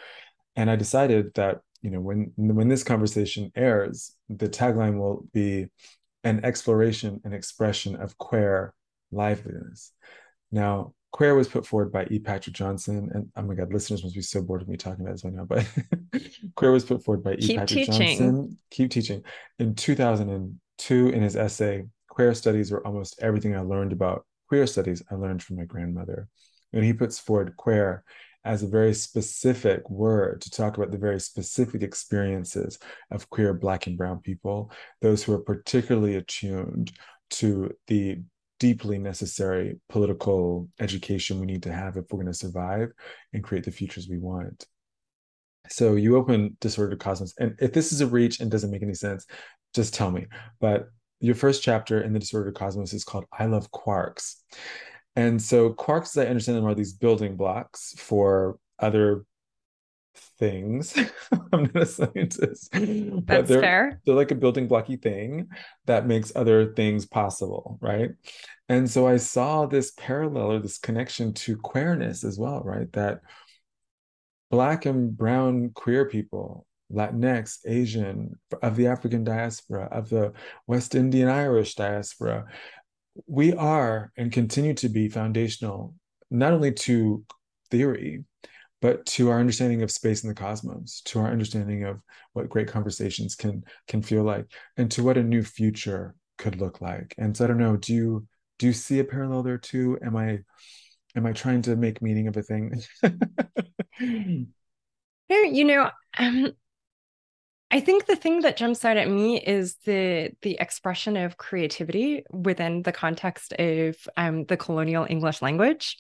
And I decided that you know, when when this conversation airs, the tagline will be an exploration and expression of queer liveliness. Now, quare was put forward by E. Patrick Johnson, and oh my God, listeners must be so bored of me talking about this right now. But quare was put forward by E. Keep Patrick teaching. Johnson. Keep teaching. In 2002, in his essay, "Quare Studies were almost everything I learned about queer studies. I learned from my grandmother," and he puts forward quare as a very specific word to talk about the very specific experiences of queer Black and Brown people, those who are particularly attuned to the deeply necessary political education we need to have if we're going to survive and create the futures we want. So you open Disordered Cosmos, and if this is a reach and doesn't make any sense, just tell me. But your first chapter in the Disordered Cosmos is called I Love Quarks. And so quarks, as I understand them, are these building blocks for other things. I'm not a scientist. but That's they're, fair. They're like a building blocky thing that makes other things possible, right? And so I saw this parallel or this connection to queerness as well, right? That Black and Brown queer people, Latinx, Asian, of the African diaspora, of the West Indian Irish diaspora, we are and continue to be foundational not only to theory but to our understanding of space in the cosmos to our understanding of what great conversations can can feel like and to what a new future could look like. And so i don't know do you do you see a parallel there too? Am i am i trying to make meaning of a thing? You know um, I think the thing that jumps out at me is the the expression of creativity within the context of um, the colonial English language,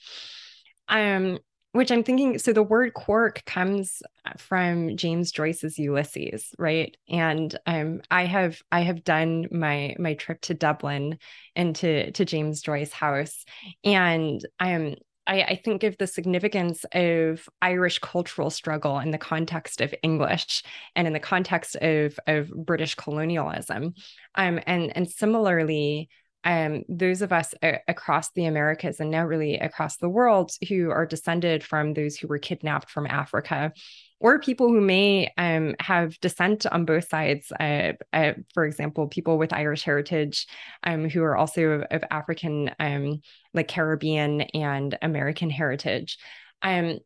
um, which I'm thinking. So the word quark comes from James Joyce's Ulysses, right? And um, I have I have done my my trip to Dublin and to to James Joyce House, and I'm I, I, think of the significance of Irish cultural struggle in the context of English and in the context of, of British colonialism. Um, and, and similarly, um, those of us a- across the Americas and now really across the world who are descended from those who were kidnapped from Africa or people who may um, have descent on both sides. Uh, uh, for example, people with Irish heritage um, who are also of, of African, um, like Caribbean and American heritage. Um,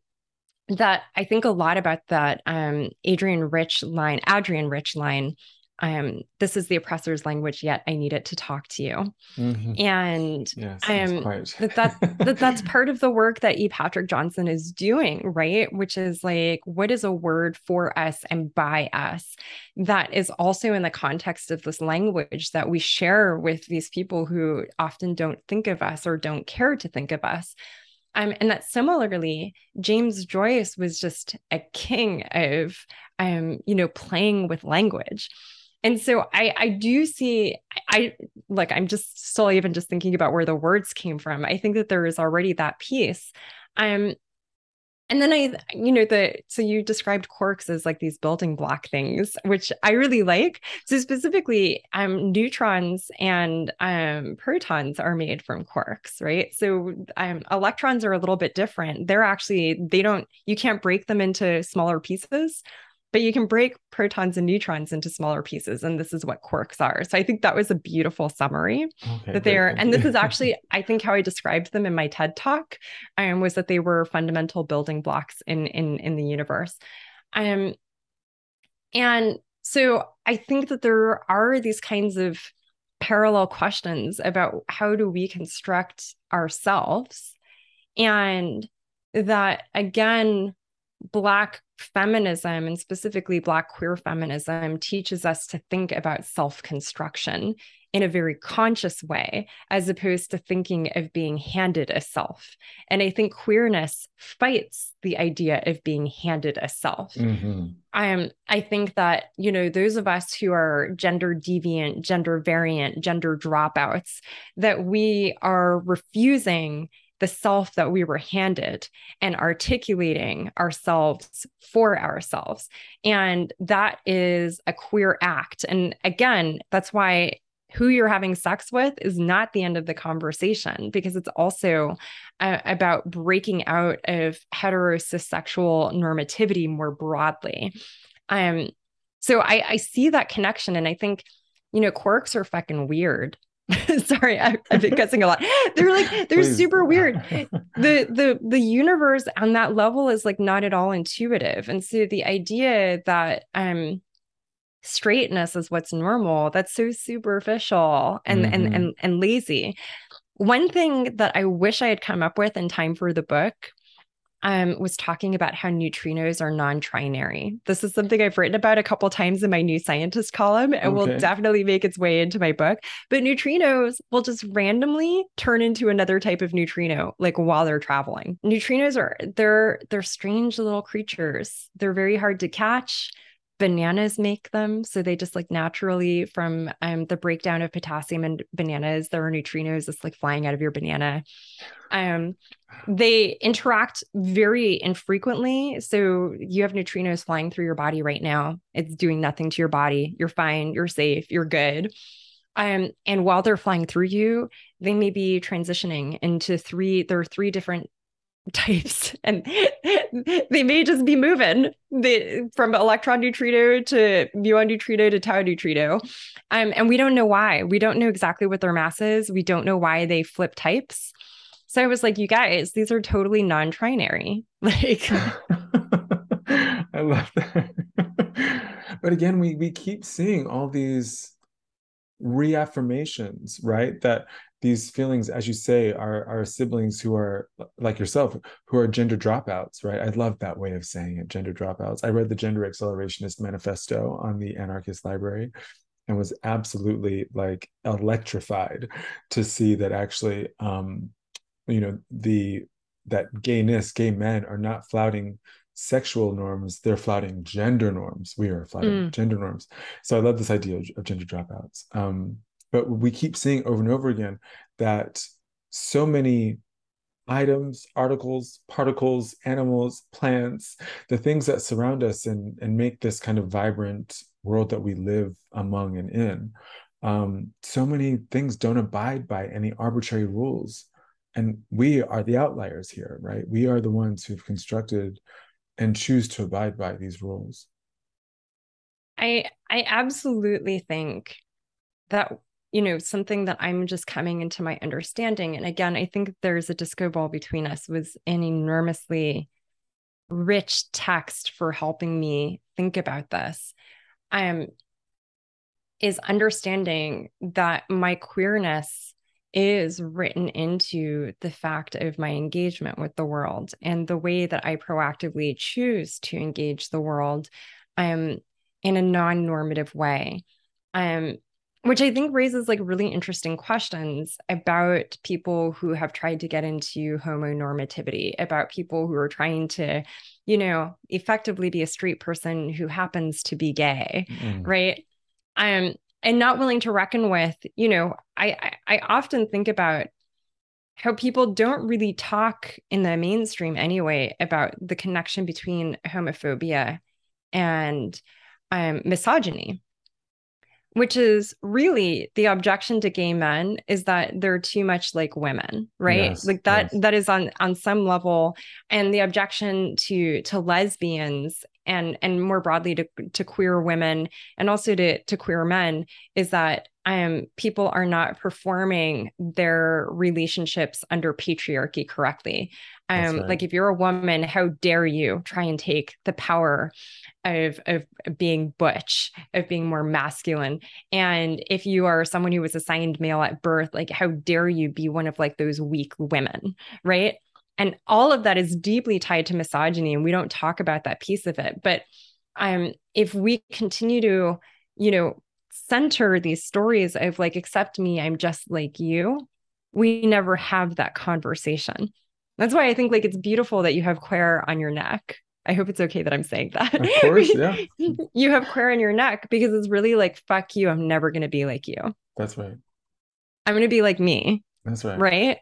that I think a lot about that um, Adrienne Rich line, Adrienne Rich line um, this is the oppressor's language, yet I need it to talk to you. Mm-hmm. And yes, that, that, that that's part of the work that E. Patrick Johnson is doing, right? Which is like, what is a word for us and by us that is also in the context of this language that we share with these people who often don't think of us or don't care to think of us. Um, and that similarly, James Joyce was just a king of, um, you know, playing with language and so I I do see I like I'm just still even just thinking about where the words came from. I think that there is already that piece. Um and then I, you know, the so you described quarks as like these building block things, which I really like. So specifically, um, neutrons and um, protons are made from quarks, right? So um, electrons are a little bit different. They're actually they don't you can't break them into smaller pieces but you can break protons and neutrons into smaller pieces and this is what quarks are. So i think that was a beautiful summary okay, that they're and this is actually i think how i described them in my ted talk um, was that they were fundamental building blocks in in in the universe. Um and so i think that there are these kinds of parallel questions about how do we construct ourselves and that again Black feminism and specifically Black queer feminism teaches us to think about self construction in a very conscious way, as opposed to thinking of being handed a self. And I think queerness fights the idea of being handed a self. Mm-hmm. Um, I think that, you know, those of us who are gender deviant, gender variant, gender dropouts, that we are refusing the self that we were handed and articulating ourselves for ourselves. And that is a queer act. And again, that's why who you're having sex with is not the end of the conversation because it's also uh, about breaking out of heterosexual normativity more broadly. Um, so I, I see that connection and I think, you know, quarks are fucking weird. Sorry, I, have been cussing a lot. They're like they're Please. super weird. The the the universe on that level is like not at all intuitive. And so the idea that um straightness is what's normal, that's so superficial and mm-hmm. and and and lazy. One thing that I wish I had come up with in time for the book um, was talking about how neutrinos are non-trinary. This is something I've written about a couple times in my New Scientist column and okay. will definitely make its way into my book. But neutrinos will just randomly turn into another type of neutrino, like while they're traveling. Neutrinos are they're they're strange little creatures. They're very hard to catch bananas make them. So they just like naturally from um, the breakdown of potassium in bananas there are neutrinos just like flying out of your banana. Um, they interact very infrequently. So you have neutrinos flying through your body right now. It's doing nothing to your body. You're fine. You're safe. You're good. Um, and while they're flying through you they may be transitioning into three there are three different types and they may just be moving. The, from electron neutrino to muon neutrino to tau neutrino. Um, and we don't know why. We don't know exactly what their mass is. We don't know why they flip types. So i was like you guys these are totally non-trinary. Like i love that. But again we we keep seeing all these reaffirmations right? That these feelings, as you say, are our siblings who are like yourself, who are gender dropouts, right? I love that way of saying it, gender dropouts. I read the Gender Accelerationist Manifesto on the Anarchist Library and was absolutely like electrified to see that actually um, you know, the that gayness, gay men are not flouting sexual norms, they're flouting gender norms. We are flouting mm. gender norms. So I love this idea of, of gender dropouts. Um, but we keep seeing over and over again that so many items, articles, particles, animals, plants, the things that surround us and, and make this kind of vibrant world that we live among and in. Um, so many things don't abide by any arbitrary rules. And we are the outliers here, right? We are the ones who've constructed and choose to abide by these rules. I I absolutely think that you know something that i'm just coming into my understanding and again i think there's a disco ball between us was an enormously rich text for helping me think about this um is understanding that my queerness is written into the fact of my engagement with the world and the way that I proactively choose to engage the world um, in a non normative way. Um, which I think raises like really interesting questions about people who have tried to get into homonormativity, about people who are trying to, you know, effectively be a straight person who happens to be gay, mm. right? Um, and not willing to reckon with, you know, I, I I often think about how people don't really talk in the mainstream anyway about the connection between homophobia and um, misogyny which is really the objection to gay men is that they're too much like women right? Yes, like that yes. that is on on some level. And the objection to to lesbians and and more broadly to to queer women and also to to queer men is that um people are not performing their relationships under patriarchy correctly um right. like if you're a woman how dare you try and take the power of of being butch of being more masculine? And if you are someone who was assigned male at birth like how dare you be one of like those weak women right? And all of that is deeply tied to misogyny and we don't talk about that piece of it. But um if we continue to you know center these stories of like accept me i'm just like you we never have that conversation that's why i think like it's beautiful that you have quare on your neck I hope it's okay that I'm saying that. Of course, yeah. you have quare in your neck because it's really like, fuck you. I'm never going to be like you. That's right. I'm going to be like me. That's right. Right.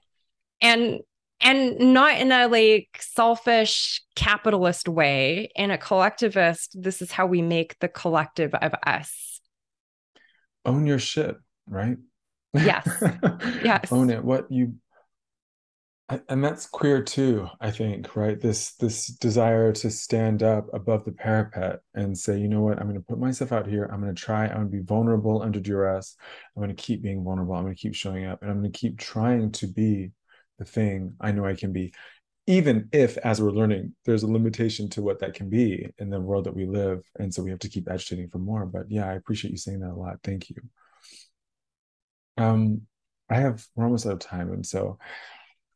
And, and not in a like selfish capitalist way, in a collectivist, this is how we make the collective of us. Own your shit, right? Yes. yes. Own it. What you and that's queer too i think right? This this desire to stand up above the parapet and say you know what? I'm going to put myself out here. I'm going to try. I'm going to be vulnerable under duress. I'm going to keep being vulnerable. I'm going to keep showing up and i'm going to keep trying to be the thing i know i can be even if as we're learning there's a limitation to what that can be in the world that we live and so we have to keep agitating for more. But yeah i appreciate you saying that a lot. Thank you. Um i have we're almost out of time and so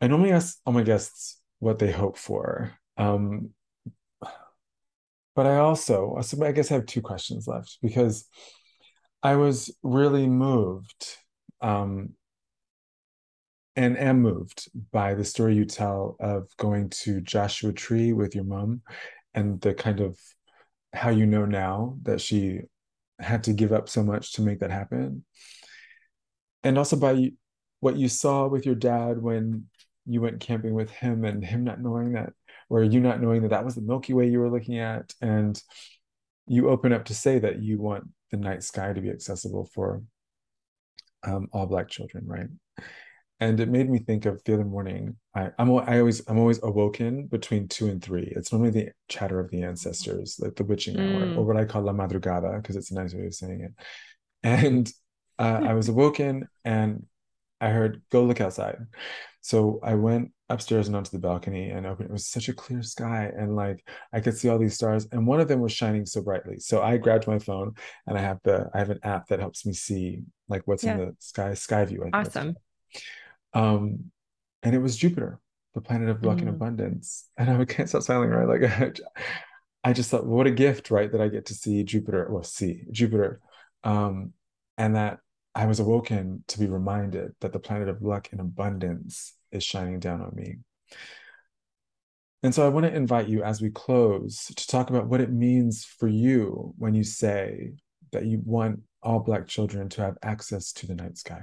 I normally ask all my guests what they hope for. Um, but I also, so I guess I have two questions left because I was really moved um, and am moved by the story you tell of going to Joshua Tree with your mom and the kind of how you know now that she had to give up so much to make that happen. And also by what you saw with your dad when you went camping with him and him not knowing that or you not knowing that that was the milky way you were looking at and you open up to say that you want the night sky to be accessible for um, all black children right? And it made me think of the other morning I, i'm i always i'm always awoken between two and three. It's normally the chatter of the ancestors like the witching mm. hour or what i call la madrugada because it's a nice way of saying it. And uh, i was awoken and i heard go look outside so I went upstairs and onto the balcony and opened. It was such a clear sky, and like I could see all these stars, and one of them was shining so brightly. So I grabbed my phone and I have the I have an app that helps me see like what's yeah. in the sky SkyView. awesome. Um, and it was Jupiter, the planet of luck mm. and abundance, and I can't stop smiling. Right, like I just thought, what a gift, right, that I get to see Jupiter. Well, see Jupiter, um, and that I was awoken to be reminded that the planet of luck and abundance is shining down on me. And so I want to invite you as we close to talk about what it means for you when you say that you want all Black children to have access to the night sky.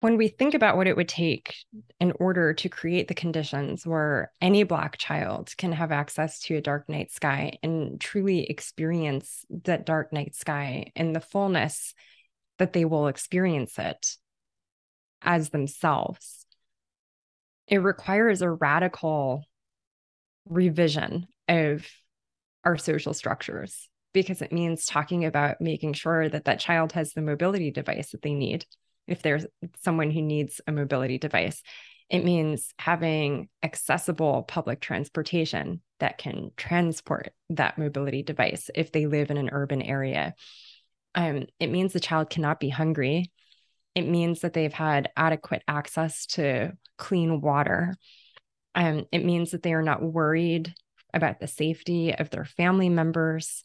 When we think about what it would take in order to create the conditions where any Black child can have access to a dark night sky and truly experience that dark night sky in the fullness that they will experience it as themselves, it requires a radical revision of our social structures because it means talking about making sure that that child has the mobility device that they need if there's someone who needs a mobility device. It means having accessible public transportation that can transport that mobility device if they live in an urban area. Um, it means the child cannot be hungry. It means that they've had adequate access to clean water. Um, it means that they are not worried about the safety of their family members.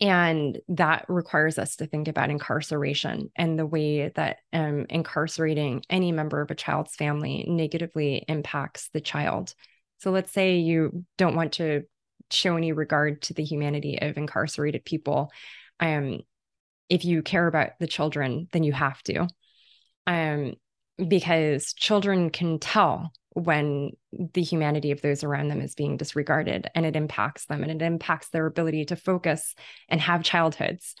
And that requires us to think about incarceration and the way that um, incarcerating any member of a child's family negatively impacts the child. So let's say you don't want to show any regard to the humanity of incarcerated people. Um, if you care about the children, then you have to. Um, because children can tell when the humanity of those around them is being disregarded and it impacts them and it impacts their ability to focus and have childhoods.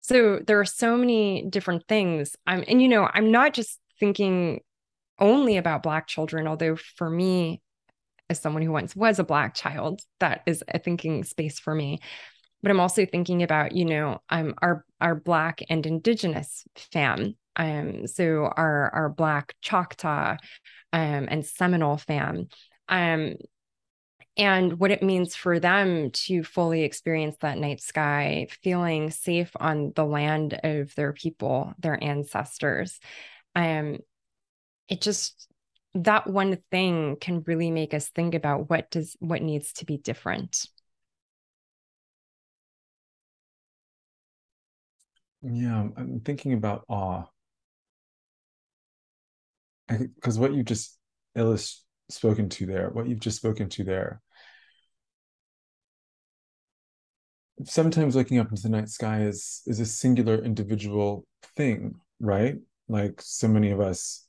So there are so many different things. I'm and you know, I'm not just thinking only about black children, although for me as someone who once was a black child, that is a thinking space for me. But I'm also thinking about, you know, um, our our black and indigenous fam um, so our our Black Choctaw um, and Seminole fam, um, and what it means for them to fully experience that night sky, feeling safe on the land of their people, their ancestors. Um, it just that one thing can really make us think about what does what needs to be different. Yeah, I'm thinking about awe because what you've just illust spoken to there, what you've just spoken to there, sometimes looking up into the night sky is is a singular individual thing, right? Like so many of us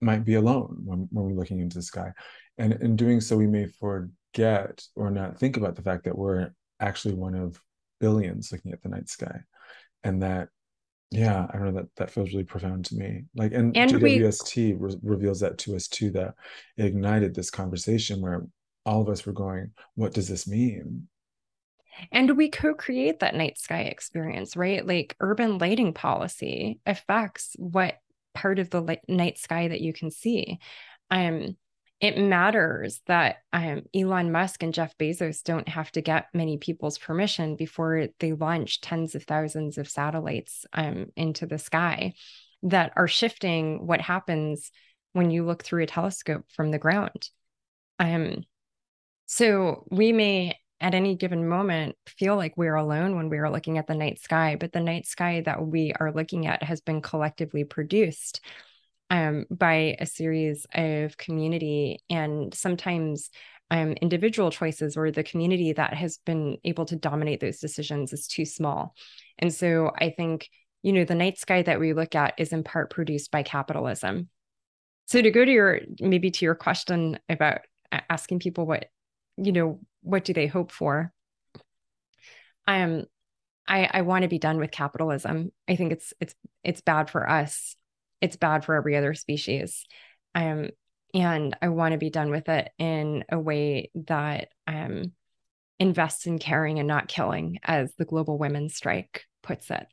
might be alone when, when we're looking into the sky. And in doing so, we may forget or not think about the fact that we're actually one of billions looking at the night sky. And that yeah i don't know that that feels really profound to me like and, And we- re- reveals that to us too that it ignited this conversation where all of us were going what does this mean And we co create that night sky experience, right? Like urban lighting policy affects what part of the li- night sky that you can see. Um, it matters that um, Elon Musk and Jeff Bezos don't have to get many people's permission before they launch tens of thousands of satellites um, into the sky that are shifting what happens when you look through a telescope from the ground. Um, so we may at any given moment feel like we're alone when we are looking at the night sky, but the night sky that we are looking at has been collectively produced um, by a series of community and sometimes um, individual choices or the community that has been able to dominate those decisions is too small. And so I think, you know, the night sky that we look at is in part produced by capitalism. So to go to your maybe to your question about asking people what, you know, what do they hope for? Um, I I want to be done with capitalism. I think it's it's it's bad for us. It's bad for every other species. Um, and I want to be done with it in a way that um invests in caring and not killing, as the global women's strike puts it.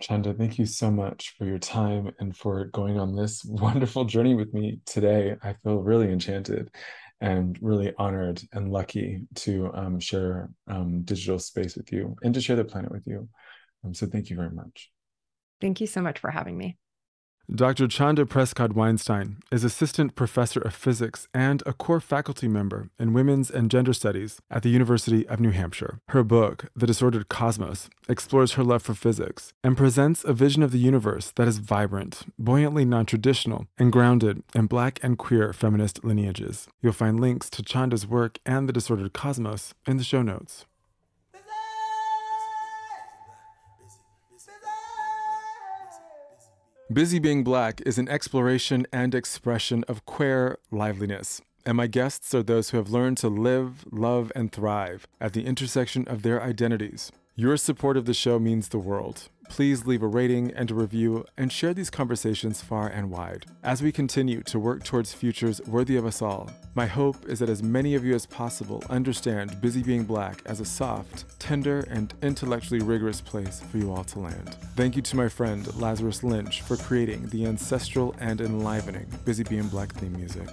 Chanda, thank you so much for your time and for going on this wonderful journey with me today. I feel really enchanted and really honored and lucky to um, share um, digital space with you and to share the planet with you. Um, so thank you very much. Thank you so much for having me. Dr. Chanda Prescod Weinstein is Assistant Professor of Physics and a core faculty member in Women's and Gender Studies at the University of New Hampshire. Her book, The Disordered Cosmos, explores her love for physics and presents a vision of the universe that is vibrant, buoyantly non traditional, and grounded in Black and queer feminist lineages. You'll find links to Chanda's work and The Disordered Cosmos in the show notes. Busy Being Black is an exploration and expression of queer liveliness. And my guests are those who have learned to live, love, and thrive at the intersection of their identities. Your support of the show means the world. Please leave a rating and a review and share these conversations far and wide as we continue to work towards futures worthy of us all. My hope is that as many of you as possible understand Busy Being Black as a soft, tender, and intellectually rigorous place for you all to land. Thank you to my friend Lazarus Lynch for creating the ancestral and enlivening Busy Being Black theme music.